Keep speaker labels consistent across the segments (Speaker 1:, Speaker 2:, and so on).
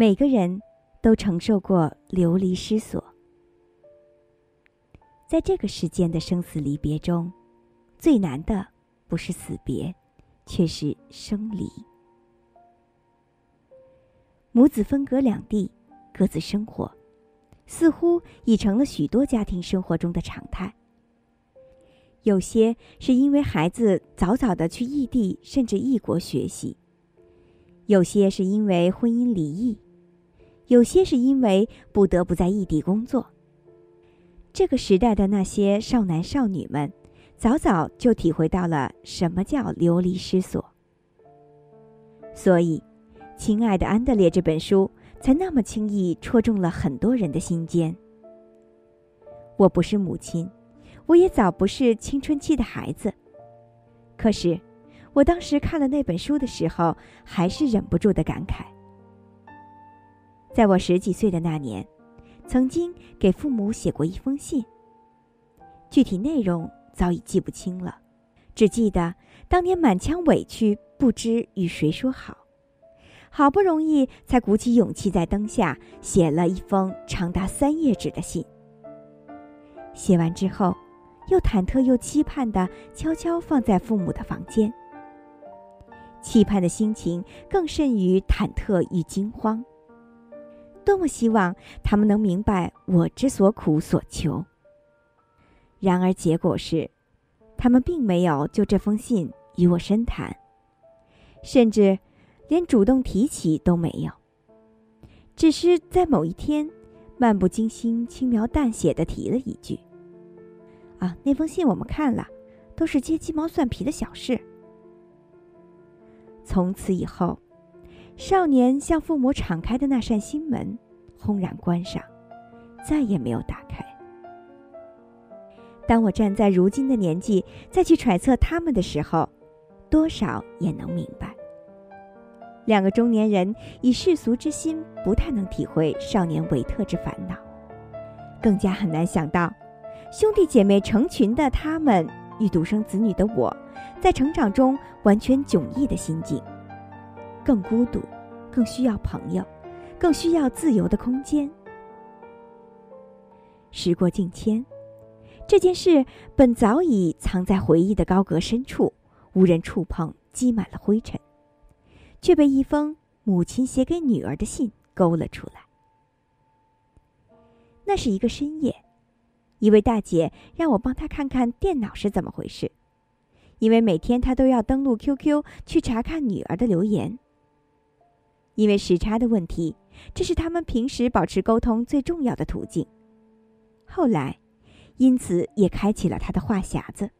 Speaker 1: 每个人都承受过流离失所。在这个世间的生死离别中，最难的不是死别，却是生离。母子分隔两地，各自生活，似乎已成了许多家庭生活中的常态。有些是因为孩子早早的去异地甚至异国学习，有些是因为婚姻离异，有些是因为不得不在异地工作。这个时代的那些少男少女们，早早就体会到了什么叫流离失所。所以，《亲爱的安德烈》这本书才那么轻易戳中了很多人的心间。我不是母亲。我也早不是青春期的孩子，可是，我当时看了那本书的时候，还是忍不住的感慨。在我十几岁的那年，曾经给父母写过一封信，具体内容早已记不清了，只记得当年满腔委屈，不知与谁说好，好不容易才鼓起勇气在灯下写了一封长达三页纸的信。写完之后。又忐忑又期盼的悄悄放在父母的房间，期盼的心情更甚于忐忑与惊慌。多么希望他们能明白我之所苦所求。然而结果是，他们并没有就这封信与我深谈，甚至连主动提起都没有，只是在某一天，漫不经心、轻描淡写的提了一句。啊，那封信我们看了，都是些鸡毛蒜皮的小事。从此以后，少年向父母敞开的那扇心门，轰然关上，再也没有打开。当我站在如今的年纪再去揣测他们的时候，多少也能明白，两个中年人以世俗之心，不太能体会少年维特之烦恼，更加很难想到。兄弟姐妹成群的他们与独生子女的我，在成长中完全迥异的心境，更孤独，更需要朋友，更需要自由的空间。时过境迁，这件事本早已藏在回忆的高阁深处，无人触碰，积满了灰尘，却被一封母亲写给女儿的信勾了出来。那是一个深夜。一位大姐让我帮她看看电脑是怎么回事，因为每天她都要登录 QQ 去查看女儿的留言。因为时差的问题，这是他们平时保持沟通最重要的途径。后来，因此也开启了他的话匣子。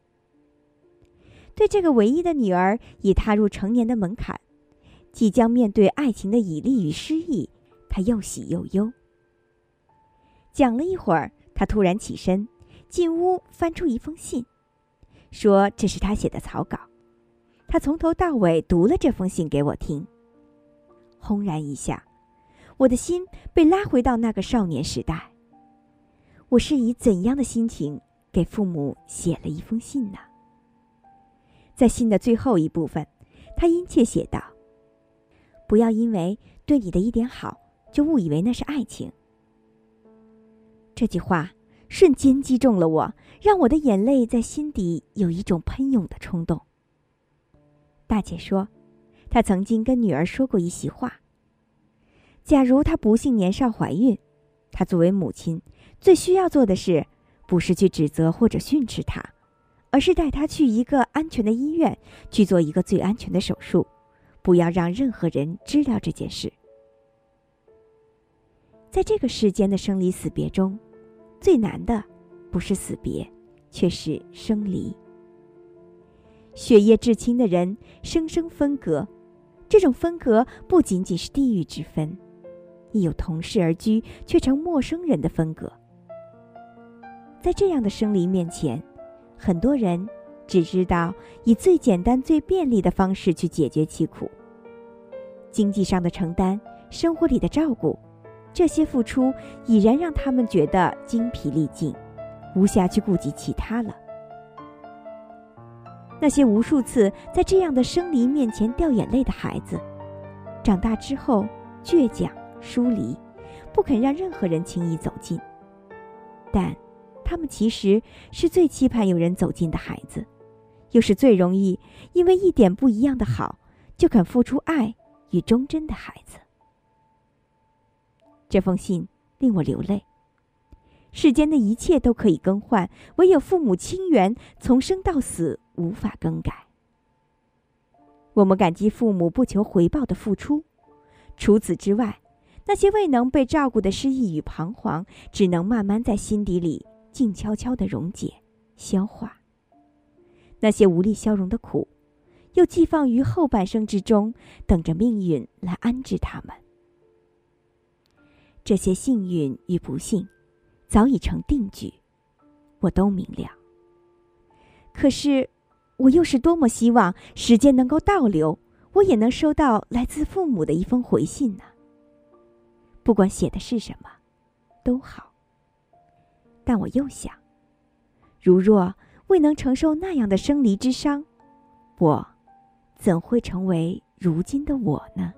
Speaker 1: 对这个唯一的女儿已踏入成年的门槛，即将面对爱情的以利与失意，他又喜又忧。讲了一会儿。他突然起身，进屋翻出一封信，说：“这是他写的草稿。”他从头到尾读了这封信给我听。轰然一下，我的心被拉回到那个少年时代。我是以怎样的心情给父母写了一封信呢？在信的最后一部分，他殷切写道：“不要因为对你的一点好，就误以为那是爱情。”这句话瞬间击中了我，让我的眼泪在心底有一种喷涌的冲动。大姐说，他曾经跟女儿说过一席话：假如她不幸年少怀孕，她作为母亲最需要做的事，不是去指责或者训斥她，而是带她去一个安全的医院去做一个最安全的手术，不要让任何人知道这件事。在这个世间的生离死别中，最难的不是死别，却是生离。血液至亲的人生生分隔，这种分隔不仅仅是地域之分，亦有同室而居却成陌生人的分隔。在这样的生离面前，很多人只知道以最简单、最便利的方式去解决其苦。经济上的承担，生活里的照顾。这些付出已然让他们觉得精疲力尽，无暇去顾及其他了。那些无数次在这样的生离面前掉眼泪的孩子，长大之后倔强、疏离，不肯让任何人轻易走近。但，他们其实是最期盼有人走近的孩子，又是最容易因为一点不一样的好，就肯付出爱与忠贞的孩子。这封信令我流泪。世间的一切都可以更换，唯有父母亲缘，从生到死无法更改。我们感激父母不求回报的付出，除此之外，那些未能被照顾的失意与彷徨，只能慢慢在心底里静悄悄的溶解、消化。那些无力消融的苦，又寄放于后半生之中，等着命运来安置他们。这些幸运与不幸。早已成定局，我都明了。可是，我又是多么希望时间能够倒流，我也能收到来自父母的一封回信呢？不管写的是什么，都好。但我又想，如若未能承受那样的生离之伤，我怎会成为如今的我呢？